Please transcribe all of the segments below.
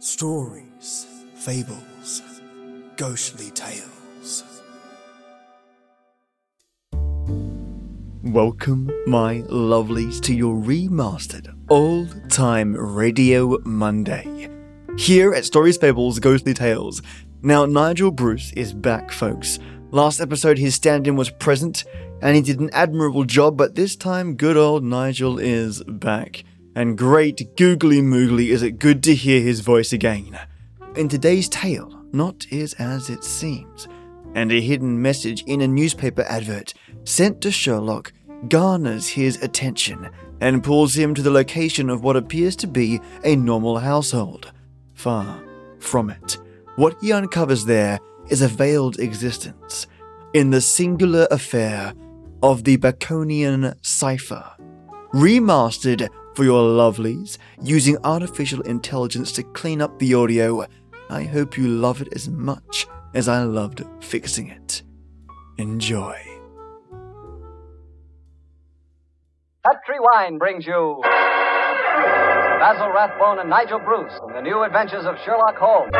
Stories, fables, ghostly tales. Welcome, my lovelies, to your remastered old time Radio Monday. Here at Stories, Fables, Ghostly Tales. Now, Nigel Bruce is back, folks. Last episode, his stand in was present, and he did an admirable job, but this time, good old Nigel is back. And great googly moogly is it good to hear his voice again. In today's tale, not is as it seems, and a hidden message in a newspaper advert sent to Sherlock garners his attention and pulls him to the location of what appears to be a normal household. Far from it. What he uncovers there is a veiled existence in the singular affair of the Baconian cipher. Remastered for your lovelies using artificial intelligence to clean up the audio. I hope you love it as much as I loved fixing it. Enjoy. Petri Wine brings you Basil Rathbone and Nigel Bruce in the new adventures of Sherlock Holmes.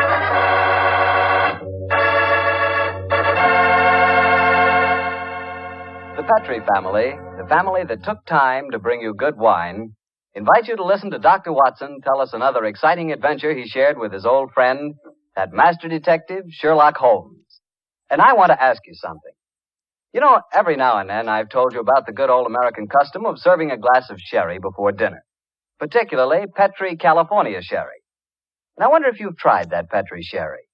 The Petri family, the family that took time to bring you good wine, invite you to listen to Dr. Watson tell us another exciting adventure he shared with his old friend, that master detective, Sherlock Holmes. And I want to ask you something. You know, every now and then I've told you about the good old American custom of serving a glass of sherry before dinner, particularly Petri California sherry. And I wonder if you've tried that Petri sherry.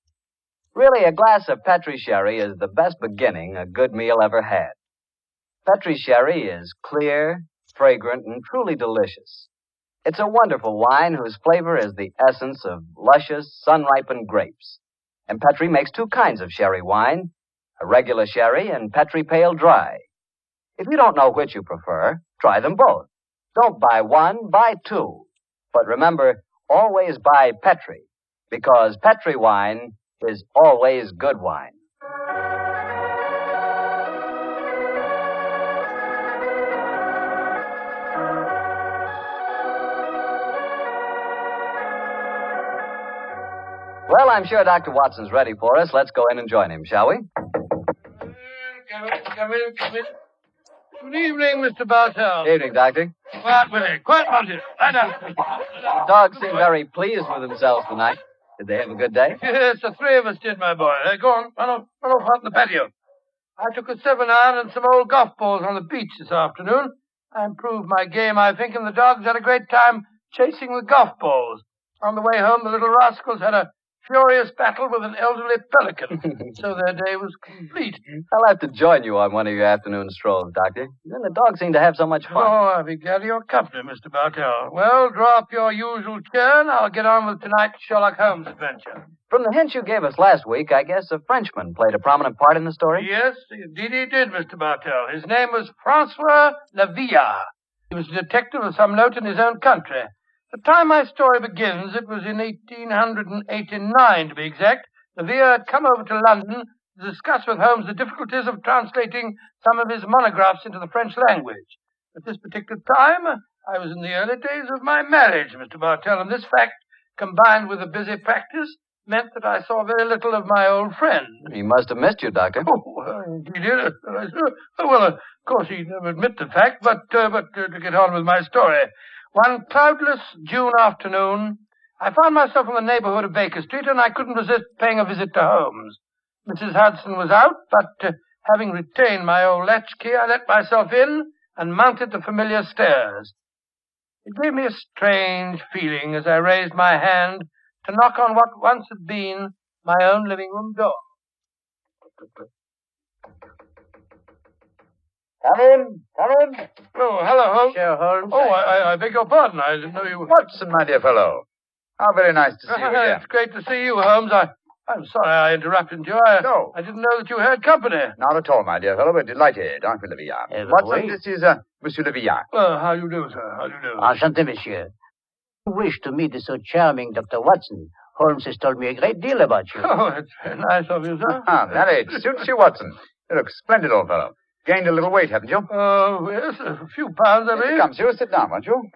Really, a glass of Petri sherry is the best beginning a good meal ever had. Petri sherry is clear, fragrant, and truly delicious. It's a wonderful wine whose flavor is the essence of luscious, sun-ripened grapes. And Petri makes two kinds of sherry wine, a regular sherry and Petri Pale Dry. If you don't know which you prefer, try them both. Don't buy one, buy two. But remember, always buy Petri, because Petri wine is always good wine. Well, I'm sure Dr. Watson's ready for us. Let's go in and join him, shall we? Come in, come in, come in. Good evening, Mr. Bartell. Evening, Doctor. Quiet with it. Quiet it. Lie down. The dogs seem very pleased with themselves tonight. Did they have a good day? Yes, the three of us did, my boy. Uh, go on, run off, run off out in the patio. I took a seven iron and some old golf balls on the beach this afternoon. I improved my game, I think, and the dogs had a great time chasing the golf balls. On the way home, the little rascals had a furious battle with an elderly pelican, so their day was complete. I'll have to join you on one of your afternoon strolls, Doctor. Then the dogs seem to have so much fun. Oh, I'll be glad of your company, Mr. Bartell. Well, draw up your usual chair, and I'll get on with tonight's Sherlock Holmes adventure. From the hint you gave us last week, I guess a Frenchman played a prominent part in the story. Yes, indeed he did, Mr. Bartell. His name was Francois Le Villard. He was a detective of some note in his own country. The time my story begins, it was in 1889 to be exact. Le Villard had come over to London to discuss with Holmes the difficulties of translating some of his monographs into the French language. At this particular time, I was in the early days of my marriage, Mr. Bartell, and this fact, combined with a busy practice, meant that I saw very little of my old friend. He must have missed you, Doctor. Oh, well, he did. Uh, well, of course, he'd never admit the fact, but, uh, but uh, to get on with my story. One cloudless June afternoon, I found myself in the neighborhood of Baker Street, and I couldn't resist paying a visit to Holmes. Mrs. Hudson was out, but uh, having retained my old latchkey, I let myself in and mounted the familiar stairs. It gave me a strange feeling as I raised my hand to knock on what once had been my own living room door. Come in, come in. Oh, hello, Holmes. Sure, Holmes. Oh, I, I, I beg your pardon. I didn't know you were. Watson, my dear fellow. How very nice to see you again. it's great to see you, Holmes. I, I'm sorry I interrupted you. I, No. I didn't know that you had company. Not at all, my dear fellow. We're delighted, aren't we, Le Villard? Eh, Watson, oui. this is uh, Monsieur Le Villard. Well, how do you do, sir? How do you do? Enchanté, monsieur. I wish to meet the so charming Dr. Watson. Holmes has told me a great deal about you. Oh, it's very nice of you, sir. Ah, that it suits you, Watson. You look splendid, old fellow. Gained a little weight, haven't you? Oh, yes, a few pounds, I Here mean. comes you. Sit down, won't you?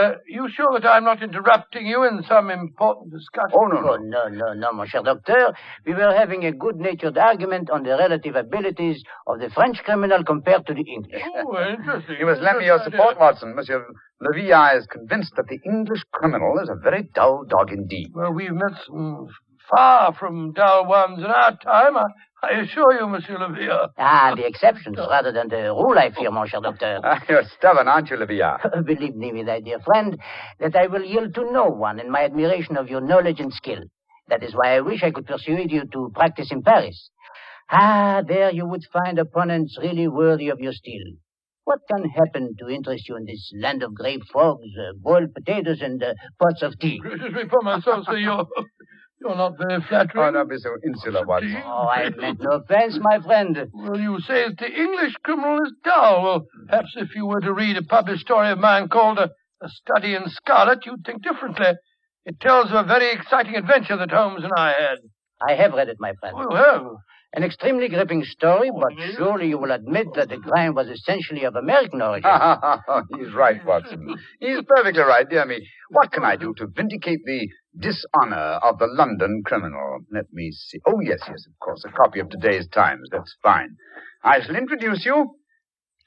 Uh, you sure that I'm not interrupting you in some important discussion? Oh, no, Oh, no. no, no, no, mon cher docteur. We were having a good natured argument on the relative abilities of the French criminal compared to the English. Oh, interesting. You must lend me your support. Watson. Monsieur Levilla is convinced that the English criminal is a very dull dog indeed. Well, we've met some far from dull ones in our time, I, I assure you, Monsieur Levere. Ah, the exceptions rather than the rule, I fear, mon cher docteur. Ah, you're stubborn, aren't you, Levilla? Believe me, my dear friend, that I will yield to no one in my admiration of your knowledge and skill. That is why I wish I could persuade you to practice in Paris. Ah, there you would find opponents really worthy of your steel. What can happen to interest you in this land of grey frogs, uh, boiled potatoes, and uh, pots of tea? Gracious me for myself, sir, you're, you're not very flattering. Oh, don't be so insular, Watson. Oh, I meant no offense, my friend. Well, you say that the English criminal is dull. Well, perhaps if you were to read a published story of mine called A, a Study in Scarlet, you'd think differently. It tells of a very exciting adventure that Holmes and I had. I have read it, my friend. Oh, you have? An extremely gripping story, but surely you will admit that the crime was essentially of American origin. He's right, Watson. He's perfectly right, dear me. What can I do to vindicate the dishonor of the London criminal? Let me see. Oh, yes, yes, of course. A copy of today's Times. That's fine. I shall introduce you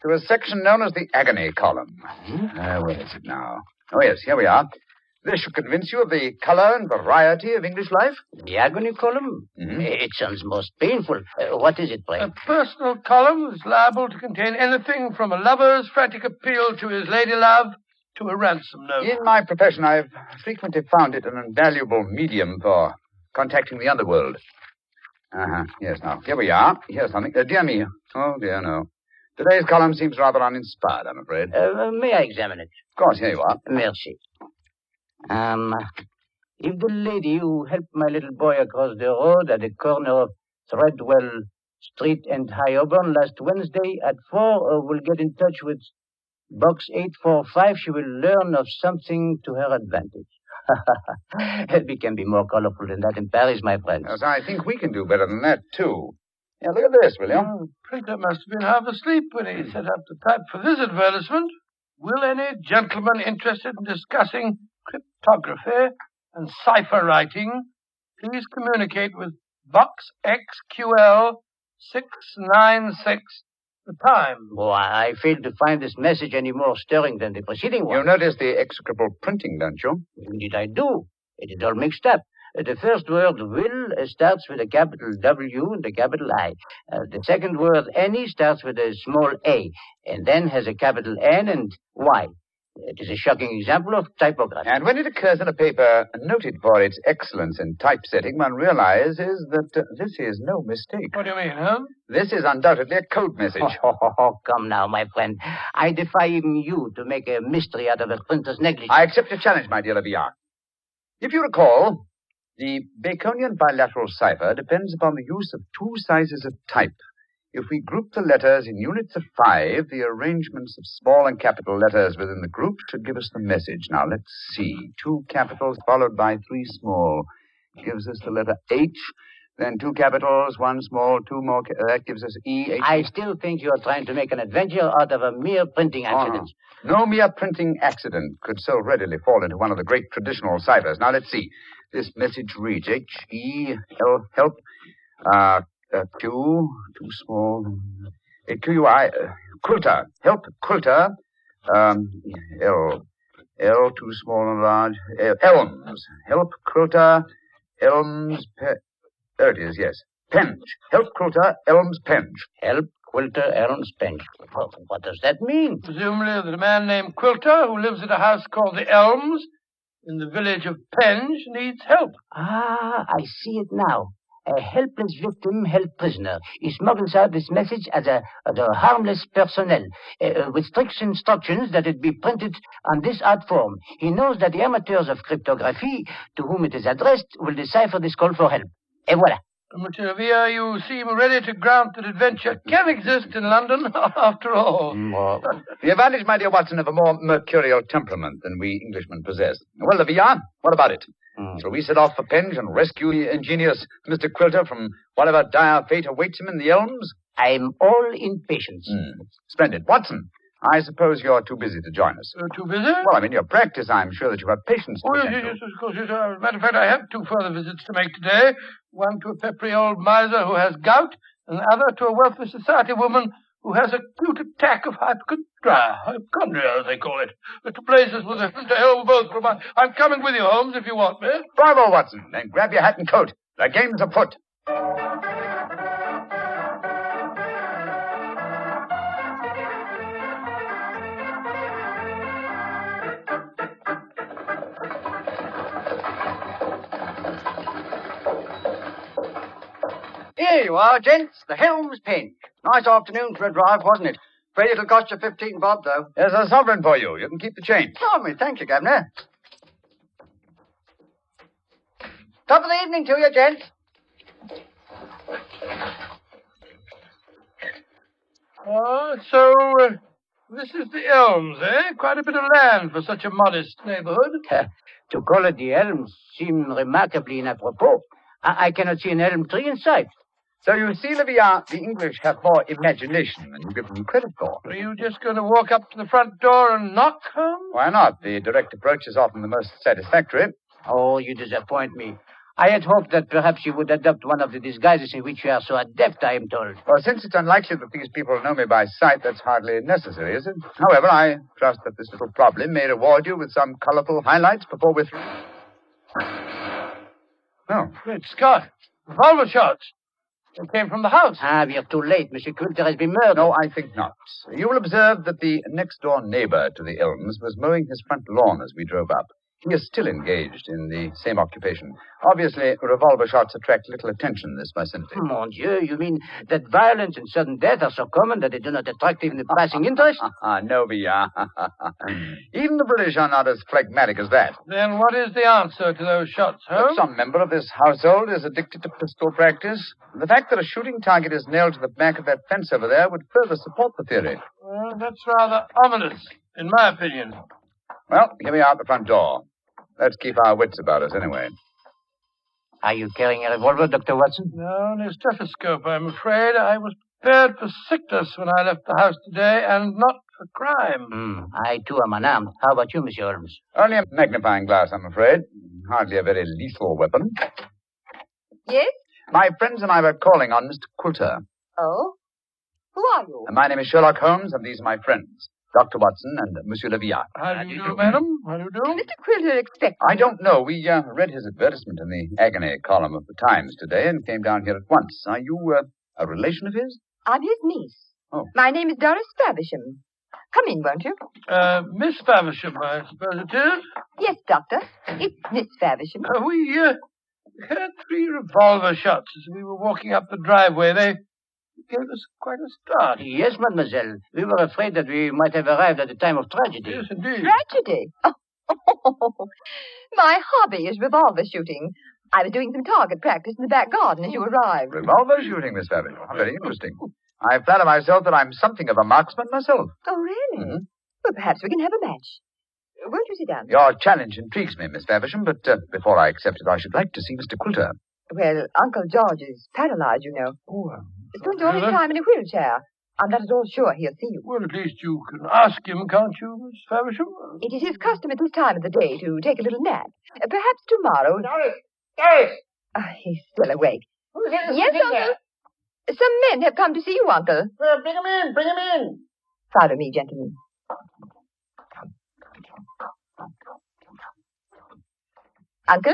to a section known as the agony column. Uh, where is it now? Oh, yes, here we are. This should convince you of the color and variety of English life. The agony column? Mhm. It sounds most painful. Uh, what is it, pray? A personal column is liable to contain anything from a lover's frantic appeal to his lady love to a ransom note. In my profession, I've frequently found it an invaluable medium for contacting the underworld. Uh-huh. Yes, now, here we are. Here's something. Uh, dear me. Oh, dear, no. Today's column seems rather uninspired, I'm afraid. Uh, may I examine it? Of course, here you are. Merci. Um, if the lady who helped my little boy across the road at the corner of Threadwell Street and High Holborn last Wednesday at four uh, will get in touch with box 845, she will learn of something to her advantage. we can be more colorful than that in Paris, my friends. Yes, I think we can do better than that, too. Now, look at this, will you? Oh, printer must have been half asleep when he set up the type for this advertisement. Will any gentleman interested in discussing cryptography and cipher writing please communicate with Box XQL 696, the time. Oh, I I fail to find this message any more stirring than the preceding one. You notice the execrable printing, don't you? Indeed, I do. It is all mixed up. Uh, the first word, will, uh, starts with a capital W and a capital I. Uh, the second word, any, starts with a small a, and then has a capital N and Y. It is a shocking example of typography. And when it occurs in a paper noted for its excellence in typesetting, one realizes that uh, this is no mistake. What do you mean, huh? This is undoubtedly a code message. Oh, oh, oh, come now, my friend. I defy even you to make a mystery out of a printer's negligence. I accept your challenge, my dear Le Villard. If you recall, the Baconian bilateral cipher depends upon the use of two sizes of type. If we group the letters in units of five, the arrangements of small and capital letters within the group should give us the message. Now, let's see. Two capitals followed by three small gives us the letter H. Then two capitals, one small, two more. Ca- uh, that gives us E. H. I still think you are trying to make an adventure out of a mere printing Uh-huh. accident. No mere printing accident could so readily fall into one of the great traditional ciphers. Now, let's see. This message reads H E L help uh, uh, Q too small. Uh, Q U I uh, quilter. Help quilter. Um, L L too small and large. Uh, elms. Help quilter. Elms pe- there it is yes. Penge help quilter. Elms penge Help Quilter. Elms Penge. Well, what does that mean? Presumably that a man named Quilter, who lives at a house called the Elms in the village of Penge, needs help. Ah, I see it now. A helpless victim held prisoner. He smuggles out this message as a, as a harmless personnel, uh, with strict instructions that it be printed on this art form. He knows that the amateurs of cryptography, to whom it is addressed, will decipher this call for help. Et voilà. Monsieur Villa, you seem ready to grant that adventure can exist in London after all. Mm, oh, The advantage, my dear Watson, of a more mercurial temperament than we Englishmen possess. Well, Levian, what about it? Mm. Shall we set off for Penge and rescue the ingenious Mr. Quilter from whatever dire fate awaits him in the elms? I'm all impatience. Hmm. Splendid. Watson, I suppose you're too busy to join us. Uh, too busy? Well, I mean, your practice. I'm sure that you have patience to Oh, yes, yes, of course, yes. Uh, As a matter of fact, I have two further visits to make today. One to a peppery old miser who has gout, and the other to a wealthy society woman who has a acute attack of hypochondria, hypochondria, as they call it. To places with a to hell both. from- I'm coming with you, Holmes, if you want me. Bravo, Watson. Then grab your hat and coat. The game's afoot. Here you are, gents. The Helms Penge. Nice afternoon for a drive, wasn't it? Afraid it'll cost you 15 bob, though. There's a sovereign for you. You can keep the change. Oh, me, thank you, Governor. Top of the evening to you, gents. Oh, so uh, this is the Elms, eh? Quite a bit of land for such a modest neighborhood. To call it the elms seems remarkably inapropos. I, I cannot see an elm tree in sight. So you see, Livia, the English have more imagination than you give them credit for. Are you just going to walk up to the front door and knock, Holmes? Why not? The direct approach is often the most satisfactory. Oh, you disappoint me. I had hoped that perhaps you would adopt one of the disguises in which you are so adept, I am told. Well, since it's unlikely that these people know me by sight, that's hardly necessary, is it? However, I trust that this little problem may reward you with some colorful highlights before we're through. Oh, Great Scott. Revolver shots. They came from the house. Ah, we are too late. Monsieur Quilter has been murdered. no, I think not. You will observe that the next door neighbor to the Elms was mowing his front lawn as we drove up. He is still engaged in the same occupation. Obviously, revolver shots attract little attention in this vicinity. Mon Dieu, you mean that violence and sudden death are so common that they do not attract even the passing interest? Ah, no, Villa. Even the British are not as phlegmatic as that. Then what is the answer to those shots, If Holmes? some member of this household is addicted to pistol practice, the fact that a shooting target is nailed to the back of that fence over there would further support the theory. Well, that's rather ominous, in my opinion. Well, here me out the front door. Let's keep our wits about us anyway. Are you carrying a revolver, Dr. Watson? No, no stethoscope, I'm afraid. I was prepared for sickness when I left the house today, and not for crime. Hmm. I, too, am unarmed. How about you, Monsieur Holmes? Only a magnifying glass, I'm afraid. Hardly a very lethal weapon. Yes? My friends and I were calling on Mr. Quilter. Oh? Who are you? And my name is Sherlock Holmes, and these are my friends, Dr. Watson and Monsieur Leviat. How do you do, madam? How do you do? Mr. Quilter expects. I don't know. We uh, read his advertisement in the agony column of the Times today and came down here at once. Are you uh, a relation of his? I'm his niece. Oh. My name is Doris Faversham. Come in, won't you? Uh, Miss Faversham, I suppose it is. Yes, Doctor. It's Miss Faversham. Uh, we uh, heard three revolver shots as we were walking up the driveway. They gave us quite a start. Yes, mademoiselle. We were afraid that we might have arrived at the time of tragedy. Yes, indeed. Tragedy. Oh, my hobby is revolver shooting. I was doing some target practice in the back garden as you arrived. Revolver shooting, Miss Fairview. Very interesting. I flatter myself that I'm something of a marksman myself. Oh, really? Mhm. Well, perhaps we can have a match. Won't you sit down? Your challenge intrigues me, Miss Faversham, but uh, before I accept it, I should like to see Mr. Quilter. Well, Uncle George is paralyzed, you know. Oh, uh, Spends all his time in a wheelchair. I'm not at all sure he'll see you. well, at least you can ask him, can't you, Miss Faversham? It is his custom at this time of the day to take a little nap. Uh, perhaps tomorrow. Doris! Doris! Ah, he's still awake. Who's here Yes, Uncle. there? Some men have come to see you, Uncle. Well, bring him in, bring him in. Follow me, gentlemen. Uncle,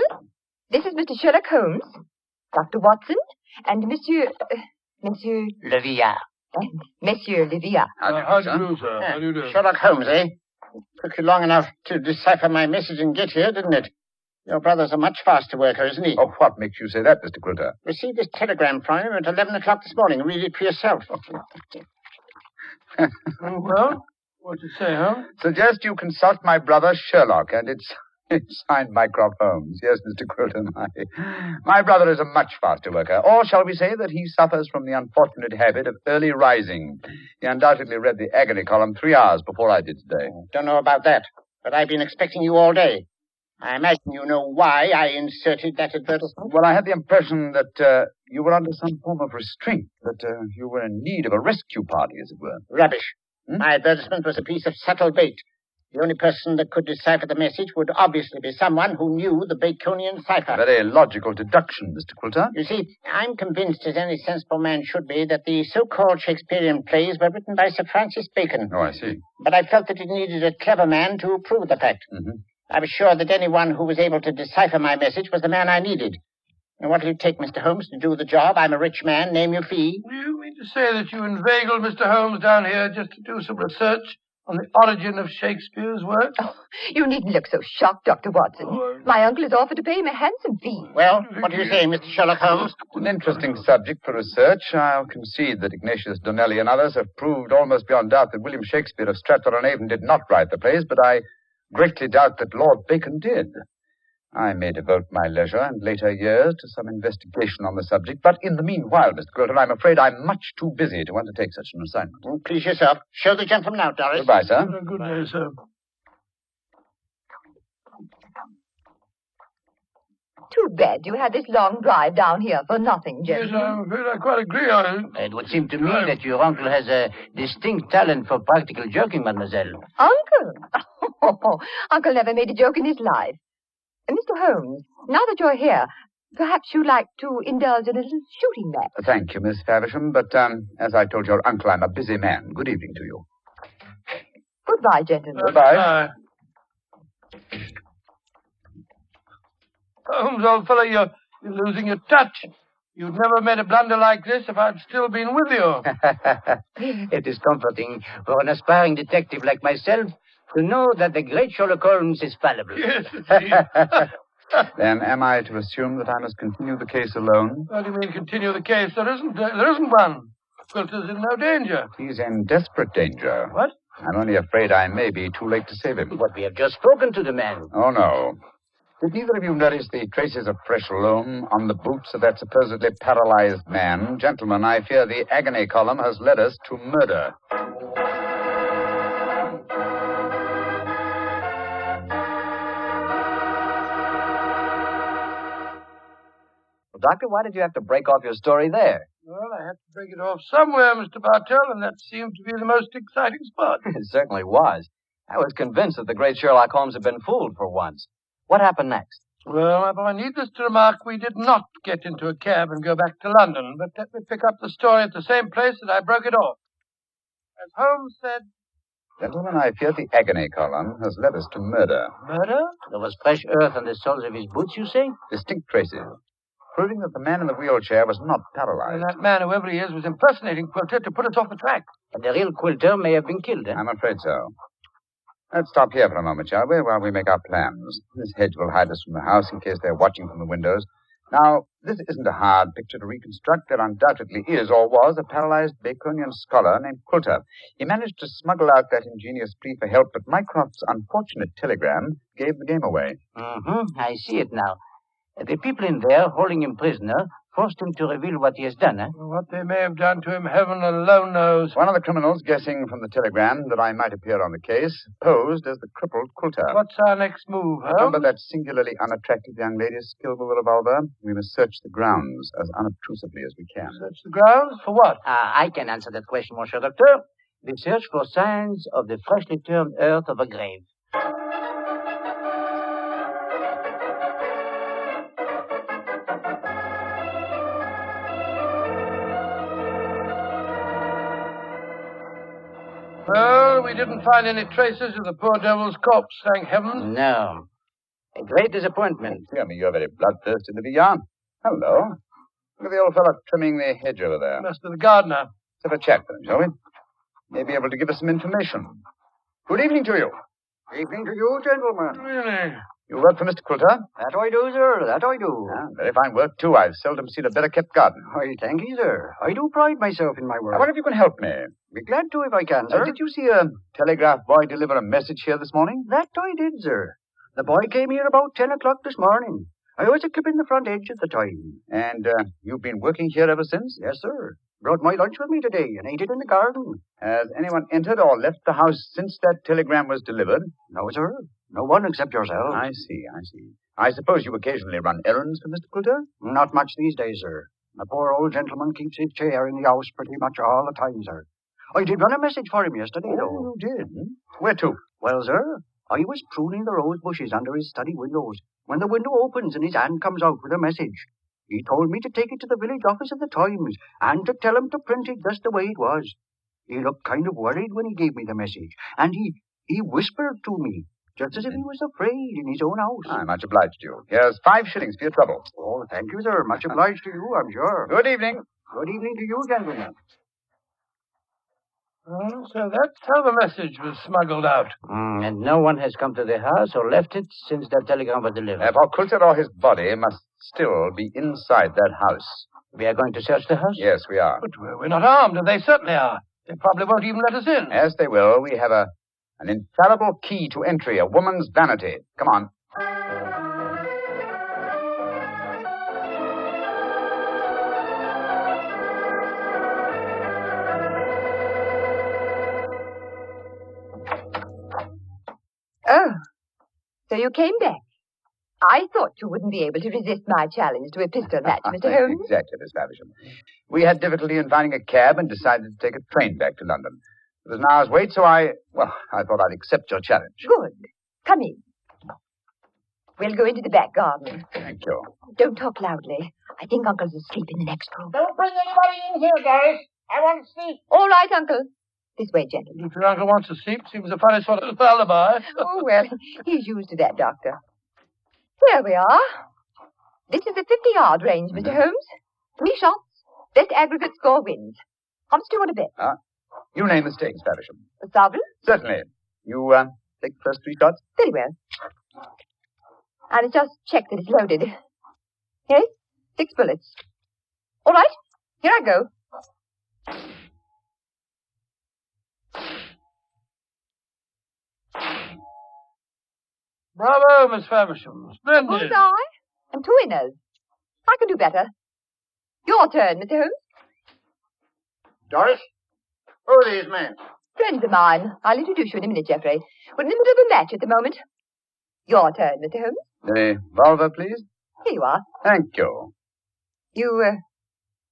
this is Mr. Sherlock Holmes, Dr. Watson, and Monsieur. Uh, Monsieur. Le Villard. and Monsieur Livia. How do you Uh, how do, do sir? you do, sir? How do you do? Sherlock Holmes, eh? Took you long enough to decipher my message and get here, didn't it? Your brother's a much faster worker, isn't he? Oh, what makes you say that, Mr. Quilter? Received this telegram from him at 11 o'clock this morning. Read it for yourself. Well, what do you say, huh? Suggest you consult my brother Sherlock, and it's, it's signed Mycroft Holmes. Yes, Mr. Quilter, my, my brother is a much faster worker. Or shall we say that he suffers from the unfortunate habit of early rising? He undoubtedly read the agony column three hours before I did today. Don't know about that, but I've been expecting you all day. I imagine you know why I inserted that advertisement. Well, I had the impression that uh, you were under some form of restraint, that uh, you were in need of a rescue party, as it were. Rubbish. My advertisement was a piece of subtle bait. The only person that could decipher the message would obviously be someone who knew the Baconian cipher. A Very logical deduction, Mr. Quilter. You see, I'm convinced, as any sensible man should be, that the so-called Shakespearean plays were written by Sir Francis Bacon. Oh, I see. But I felt that it needed a clever man to prove the fact. Mhm. I was sure that anyone who was able to decipher my message was the man I needed. And what will it take, Mr. Holmes, to do the job? I'm a rich man. Name your fee. Do You mean to say that you inveigled Mr. Holmes down here just to do some research on the origin of Shakespeare's work? Oh, you needn't look so shocked, Dr. Watson. Oh, My uncle has offered to pay him a handsome fee. Well, what do you say, Mr. Sherlock Holmes? An interesting subject for research. I'll concede that Ignatius Donnelly and others have proved almost beyond doubt that William Shakespeare of Stratford-on-Avon did not write the plays, but I greatly doubt that Lord Bacon did. I may devote my leisure and later years to some investigation on the subject, but in the meanwhile, Mr. Quilter, I'm afraid I'm much too busy to undertake such an assignment. Oh, please yourself. Show the gentleman out, Doris. Goodbye, sir. Good day, sir. Too bad you had this long drive down here for nothing, Yes, gentlemen. I'm afraid I quite agree on it. It would seem to me that your uncle has a distinct talent for practical joking, mademoiselle. Uncle? Oh, uncle never made a joke in his life. Uh, Mr. Holmes, now that you're here, perhaps you'd like to indulge in a little shooting match. Thank you, Miss Faversham, but um, as I told your uncle, I'm a busy man. Good evening to you. Goodbye, gentlemen. Goodbye. Uh, Holmes, old fellow, you're, you're losing your touch. You'd never made a blunder like this if I'd still been with you. it is comforting for an aspiring detective like myself to know that the great Sherlock Holmes is fallible. Yes, indeed. Then am I to assume that I must continue the case alone? What do you mean continue the case? There isn't, uh, there isn't one. Quilter's in no danger. He's in desperate danger. What? I'm only afraid I may be too late to save him. But we have just spoken to the man. Oh, no. Did neither of you notice the traces of fresh loam on the boots of that supposedly paralyzed man? Gentlemen, I fear the agony column has led us to murder. Doctor, why did you have to break off your story there? Well, I had to break it off somewhere, Mr. Bartell, and that seemed to be the most exciting spot. it certainly was. I was convinced that the great Sherlock Holmes had been fooled for once. What happened next? Well, my boy, needless to remark, we did not get into a cab and go back to London, but let me pick up the story at the same place that I broke it off. As Holmes said, Gentlemen, I fear the agony column has led us to murder. murder? There was fresh earth on the soles of his boots, you say? Distinct traces, proving that the man in the wheelchair was not And paralyzed. that man, whoever he is, was impersonating Quilter to put us off the track. And the real Quilter may have been killed, eh? I'm afraid so. Let's stop here for a moment, shall we, while we make our plans. This hedge will hide us from the house in case they're watching from the windows. Now, this isn't a hard picture to reconstruct. There undoubtedly is, or was, a paralyzed Baconian scholar named Quilter. He managed to smuggle out that ingenious plea for help, but Mycroft's unfortunate telegram gave the game away. Mm-hmm. I see it now. The people in there, holding him prisoner, forced him to reveal what he has done, eh? What they may have done to him, heaven alone knows. One of the criminals, guessing from the telegram that I might appear on the case, posed as the crippled Quilter. What's our next move, Remember that singularly unattractive young lady skilled with a revolver? We must search the grounds as unobtrusively as we can. Search the grounds for what? Uh, I can answer that question, Monsieur Doctor. The search for signs of the freshly turned earth of a grave. Well, we didn't find any traces of the poor devil's corpse, thank heaven. No. A great disappointment. Dear me, you're very bloodthirsty, Livia. Hello. Look at the old fellow trimming the hedge over there. Must be the gardener. Let's have a chat with him, shall we? May be able to give us some information. Good evening to you. Evening to you, gentlemen. Really? You work for Mr. Quilter? That I do, sir. That I do. Ah, very fine work, too. I've seldom seen a better kept garden. I thank you, sir. I do pride myself in my I work. wonder if you can help me. Be glad to if I can, Uh, sir. did you see a telegraph boy deliver a message here this morning? That I did, sir. The boy came here about ten o'clock this morning. I was a clipping the front edge at the time. And uh, you've been working here ever since? Yes, sir. Brought my lunch with me today and ate it in the garden. Has anyone entered or left the house since that telegram was delivered? No, sir. No one except yourself. I see, I see. I suppose you occasionally run errands for Mr. Quilter? Not much these days, sir. The poor old gentleman keeps his chair in the house pretty much all the time, sir. Oh, I did run a message for him yesterday, Oh, though. you did? Hmm? Where to? Well, sir, I was pruning the rose bushes under his study windows when the window opens and his hand comes out with a message. He told me to take it to the village office of the Times and to tell him to print it just the way it was. He looked kind of worried when he gave me the message, and he, he whispered to me, just as if he was afraid in his own house. I'm much obliged to you. Here's five shillings for your trouble. Oh, thank you, sir. Much obliged to you, I'm sure. Good evening. Good evening to you, gentlemen. Oh, so that's how the message was smuggled out. Mm, and no one has come to the house or left it since that telegram was delivered. For Quilter or his body must still be inside that house. We are going to search the house? Yes, we are. But we're we're not armed, and they certainly are. They probably won't even let us in. Yes, they will. We have a an infallible key to entry, a woman's vanity. Come on. Oh, so you came back. I thought you wouldn't be able to resist my challenge to a pistol match, Mr. Holmes. exactly, Miss Faversham. We had difficulty in finding a cab and decided to take a train back to London. It was an hour's wait, so I, well, I thought I'd accept your challenge. Good. Come in. We'll go into the back garden. Thank you. Don't talk loudly. I think Uncle's asleep in the next room. Don't bring anybody in here, Doris. I want to see. All right, Uncle. This way, gentlemen. If your uncle wants to sleep, seems a funny sort of alibi. Oh, well, he's used to that, Doctor. Here we are. This is the 50-yard range, Mr. Mm-hmm. Holmes. Three shots. Best aggregate score wins. How much do you want to bet? You name the stakes, Faversham. A sovereign? Certainly. You, uh, take the first three shots? Very well. I must just check that it's loaded. Yes? Six bullets. All right. Here I go. Bravo, Miss Faversham. Splendid. Bullseye. And two winners. I can do better. Your turn, Mr. Holmes. Doris, who are these men? Friends of mine. I'll introduce you in a minute, Geoffrey. We're in the middle of a match at the moment. Your turn, Mr. Holmes. The revolver, please. Here you are. Thank you. You, uh,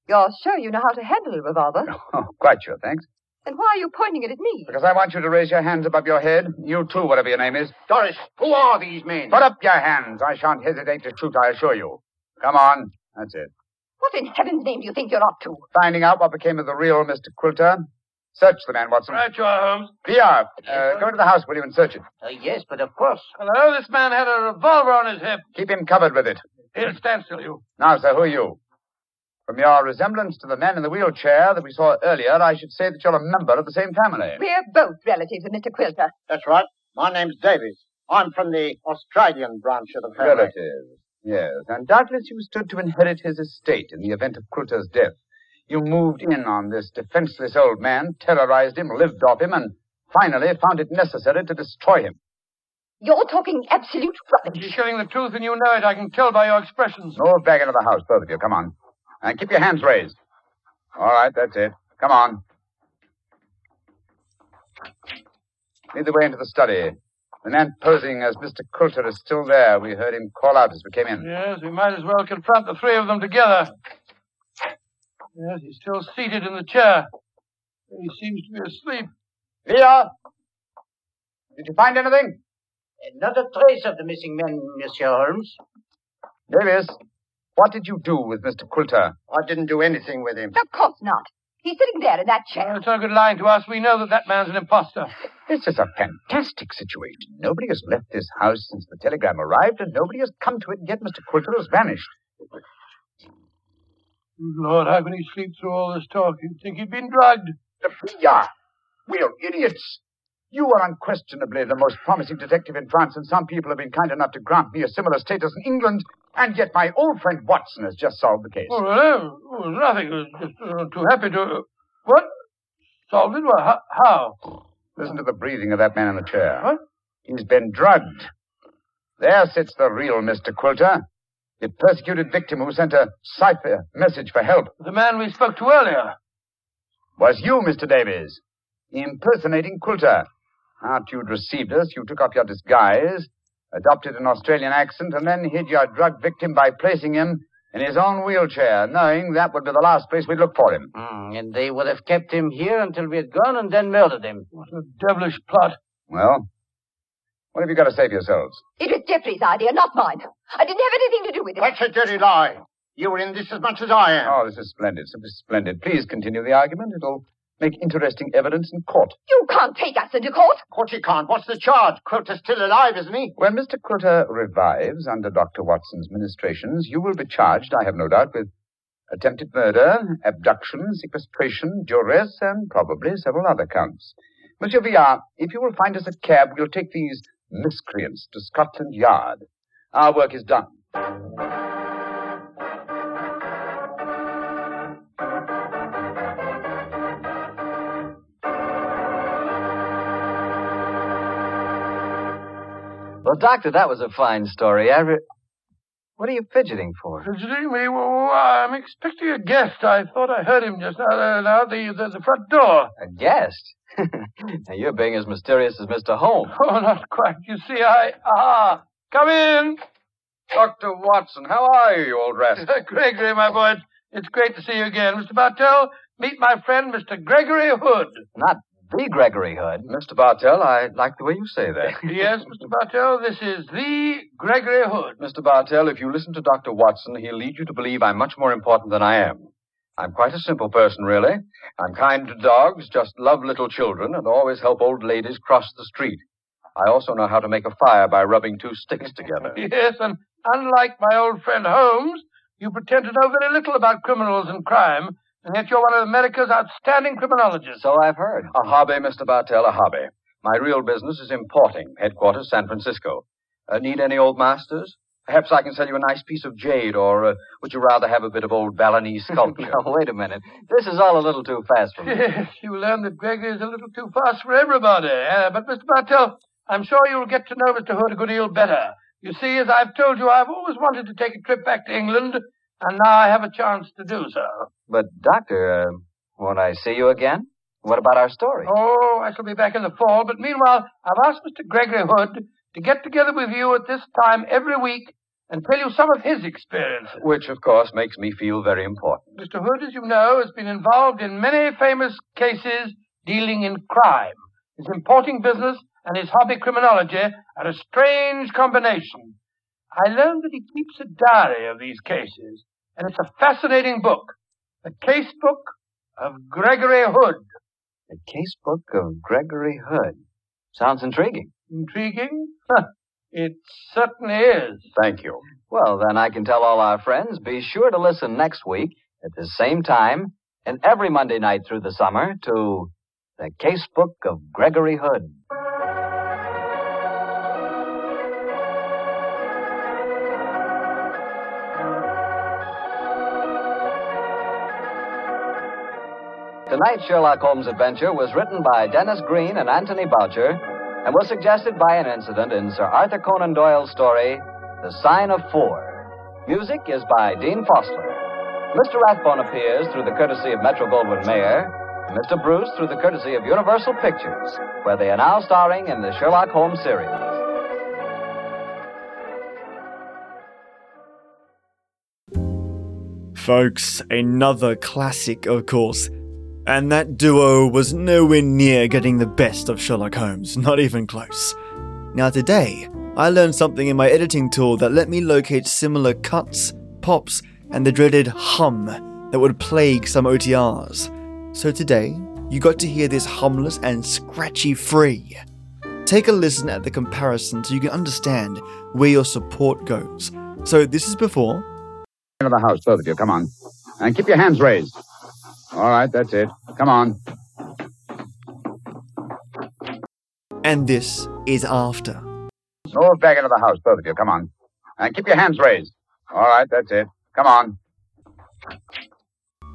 you're sure you know how to handle a revolver? Oh, quite sure, thanks. And why are you pointing it at me? Because I want you to raise your hands above your head. You too, whatever your name is. Doris, who are these men? Put up your hands. I shan't hesitate to shoot, I assure you. Come on. That's it. What in heaven's name do you think you're up to? Finding out what became of the real Mr. Quilter. Search the man, Watson. Right you are, Holmes. Pierre, uh, go into the house, will you, and search it. Uh, yes, but of course. Hello, this man had a revolver on his hip. Keep him covered with it. He'll stand still, you. Now, sir, who are you? From your resemblance to the man in the wheelchair that we saw earlier, I should say that you're a member of the same family. We're both relatives of Mr. Quilter. That's right. My name's Davies. I'm from the Australian branch of the family. Relatives. Yes, and doubtless you stood to inherit his estate in the event of Quilter's death. You moved in on this defenseless old man, terrorized him, lived off him, and finally found it necessary to destroy him. You're talking absolute rubbish. You're telling the truth and you know it. I can tell by your expressions. Move back into the house, both of you. Come on. And keep your hands raised. All right, that's it. Come on. Lead the way into the study. The man posing as Mr. Quilter is still there. We heard him call out as we came in. Yes, we might as well confront the three of them together. Yes, he's still seated in the chair. He seems to be asleep. Here! Did you find anything? Not a trace of the missing men, Monsieur Holmes. Davis, what did you do with Mr. Quilter? I didn't do anything with him. Of course not. He's sitting there in that Well, chair. it's no good lying to us. We know that that man's an impostor. This is a fantastic situation. Nobody has left this house since the telegram arrived, and nobody has come to it, yet Mr. Quilter has vanished. Lord, how can he sleep through all this talk? You'd think he'd been drugged. The are. We're idiots. You are unquestionably the most promising detective in France, and some people have been kind enough to grant me a similar status in England, and yet my old friend Watson has just solved the case. Oh, well, was nothing. Was just uh, too happy to. What? Solved it? Well, how? how? Listen to the breathing of that man in the chair. What? He's been drugged. There sits the real Mr. Quilter, the persecuted victim who sent a cipher message for help. The man we spoke to earlier. Was you, Mr. Davies, impersonating Quilter. After you'd received us, you took up your disguise, adopted an Australian accent, and then hid your drug victim by placing him in his own wheelchair, knowing that would be the last place we'd look for him. Hmm, and they would have kept him here until we had gone and then murdered him. What a devilish plot. Well, what have you got to say for yourselves? It was Jeffrey's idea, not mine. I didn't have anything to do with it. That's a dirty lie. You were in this as much as I am. Oh, this is splendid, simply splendid. Please continue the argument. It'll make interesting evidence in court. You can't take us into court. Of course you can't. What's the charge? Quilter's still alive, isn't he? When Mr. Quilter revives under Dr. Watson's ministrations, you will be charged, I have no doubt, with attempted murder, abduction, sequestration, duress, and probably several other counts. Monsieur Villard, if you will find us a cab, we'll take these miscreants to Scotland Yard. Our work is done. Well, Doctor, that was a fine story. I re- What are you fidgeting for? Fidgeting me? Well, I'm expecting a guest. I thought I heard him just now, uh, now the, the, the front door. A guest? now, you're being as mysterious as Mr. Holmes. Oh, not quite. You see, I... Ah, come in. Dr. Watson, how are you, you old rascal? Gregory, my boy, it's, it's great to see you again. Mr. Bartell, meet my friend, Mr. Gregory Hood. Not the Gregory Hood. Mr. Bartell, I like the way you say that. yes, Mr. Bartell, this is the Gregory Hood. Mr. Bartell, if you listen to Dr. Watson, he'll lead you to believe I'm much more important than I am. I'm quite a simple person, really. I'm kind to dogs, just love little children, and always help old ladies cross the street. I also know how to make a fire by rubbing two sticks together. Yes, and unlike my old friend Holmes, you pretend to know very little about criminals and crime, and yet you're one of America's outstanding criminologists. So I've heard. A hobby, Mr. Bartell, a hobby. My real business is importing, headquarters San Francisco. Uh, need any old masters? Perhaps I can sell you a nice piece of jade, or uh, would you rather have a bit of old Balinese sculpture? now, wait a minute. This is all a little too fast for me. Yes, you learn that Gregory is a little too fast for everybody. Uh, but, Mr. Bartell, I'm sure you'll get to know Mr. Hood a good deal better. You see, as I've told you, I've always wanted to take a trip back to England, and now I have a chance to do so. But, Doctor, uh, won't I see you again? What about our story? Oh, I shall be back in the fall, but meanwhile, I've asked Mr. Gregory Hood to get together with you at this time every week and tell you some of his experiences. Which, of course, makes me feel very important. Mr. Hood, as you know, has been involved in many famous cases dealing in crime. His importing business and his hobby criminology are a strange combination. I learned that he keeps a diary of these cases, and it's a fascinating book. The case book of Gregory Hood. The case book of Gregory Hood. Sounds intriguing. Intriguing? Huh. It certainly is. Thank you. Well, then I can tell all our friends be sure to listen next week at the same time and every Monday night through the summer to The Case Book of Gregory Hood. Tonight's Sherlock Holmes adventure was written by Denis Green and Anthony Boucher and was suggested by an incident in Sir Arthur Conan Doyle's story, The Sign of Four. Music is by Dean Fossler. Mr. Rathbone appears through the courtesy of Metro Goldwyn Mayer, and Mr. Bruce through the courtesy of Universal Pictures, where they are now starring in the Sherlock Holmes series. Folks, another classic, of course. And that duo was nowhere near getting the best of Sherlock Holmes, not even close. Now, today, I learned something in my editing tool that let me locate similar cuts, pops, and the dreaded hum that would plague some OTRs. So today, you got to hear this humless and scratchy free. Take a listen at the comparison so you can understand where your support goes. So, this is before, Into the house, both of you. Come on. And keep your hands raised. All right, that's it. Come on. and this is after. Move back into the house, both of you. Come on. And keep your hands raised. All right, that's it. Come on.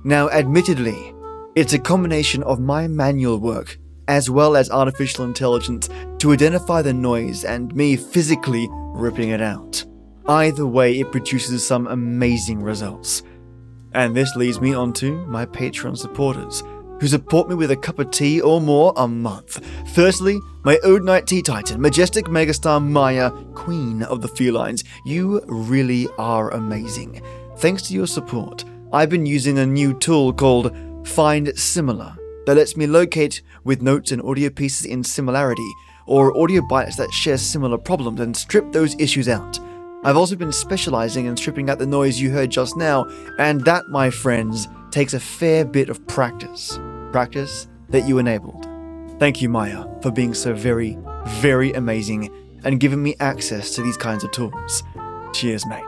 Now, admittedly, it's a combination of my manual work as well as artificial intelligence to identify the noise and me physically ripping it out. Either way, it produces some amazing results. And this leads me on to my Patreon supporters, who support me with a cup of tea or more a month. Firstly, my Oud Night Tea Titan, majestic megastar Mayah, queen of the felines. You really are amazing. thanks to your support, I've been using a new tool called Find Similar that lets me locate with notes and audio pieces in similarity or audio bites that share similar problems and strip those issues out. I've also been specializing in stripping out the noise you heard just now, and that, my friends, takes a fair bit of practice. Practice that you enabled. Thank you, Mayah, for being so very, very amazing and giving me access to these kinds of tools. Cheers, mate.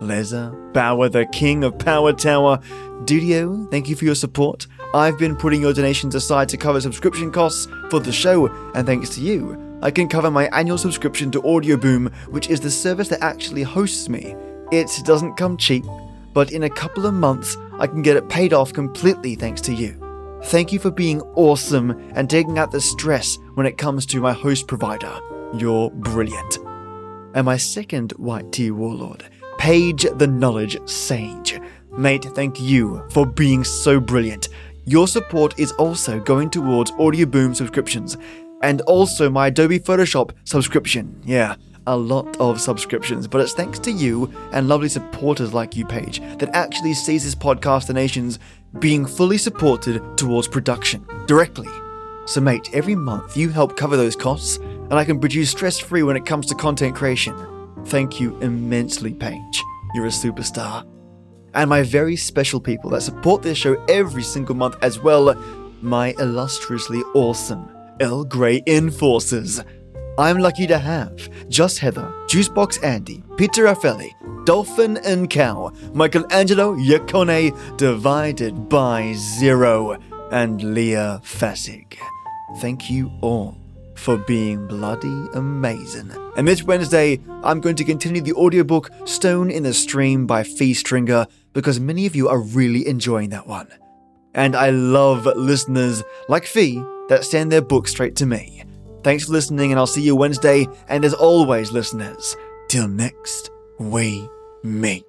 Leza, Bower, the king of Power Tower. Dudio, thank you for your support. I've been putting your donations aside to cover subscription costs for the show, and thanks to you, I can cover my annual subscription to Audioboom, which is the service that actually hosts me. It doesn't come cheap, but in a couple of months, I can get it paid off completely thanks to you. Thank you for being awesome and taking out the stress when it comes to my host provider. You're brilliant. And my second white tea warlord, Paige the Knowledge Sage. Mate, thank you for being so brilliant. Your support is also going towards Audioboom subscriptions and also my Adobe Photoshop subscription. Yeah, a lot of subscriptions, but it's thanks to you and lovely supporters like you, Paige, that actually sees this podcast donations being fully supported towards production directly. So, mate, every month you help cover those costs, and I can produce stress free when it comes to content creation. Thank you immensely, Paige. You're a superstar. And my very special people that support this show every single month as well, my illustriously awesome Earl Grey Enforcers. I'm lucky to have Just Heather, Juicebox Andy, Peter Raffaelli, Dolphin and Cow, Michael Angelo Yacone, divided by zero, and Leah Fasig. Thank you all for being bloody amazing. And this Wednesday, I'm going to continue the audiobook Stone in the Stream by Fee Stringer because many of you are really enjoying that one. And I love listeners like Fee that send their book straight to me. Thanks for listening, and I'll see you Wednesday. And as always, listeners, till next we meet.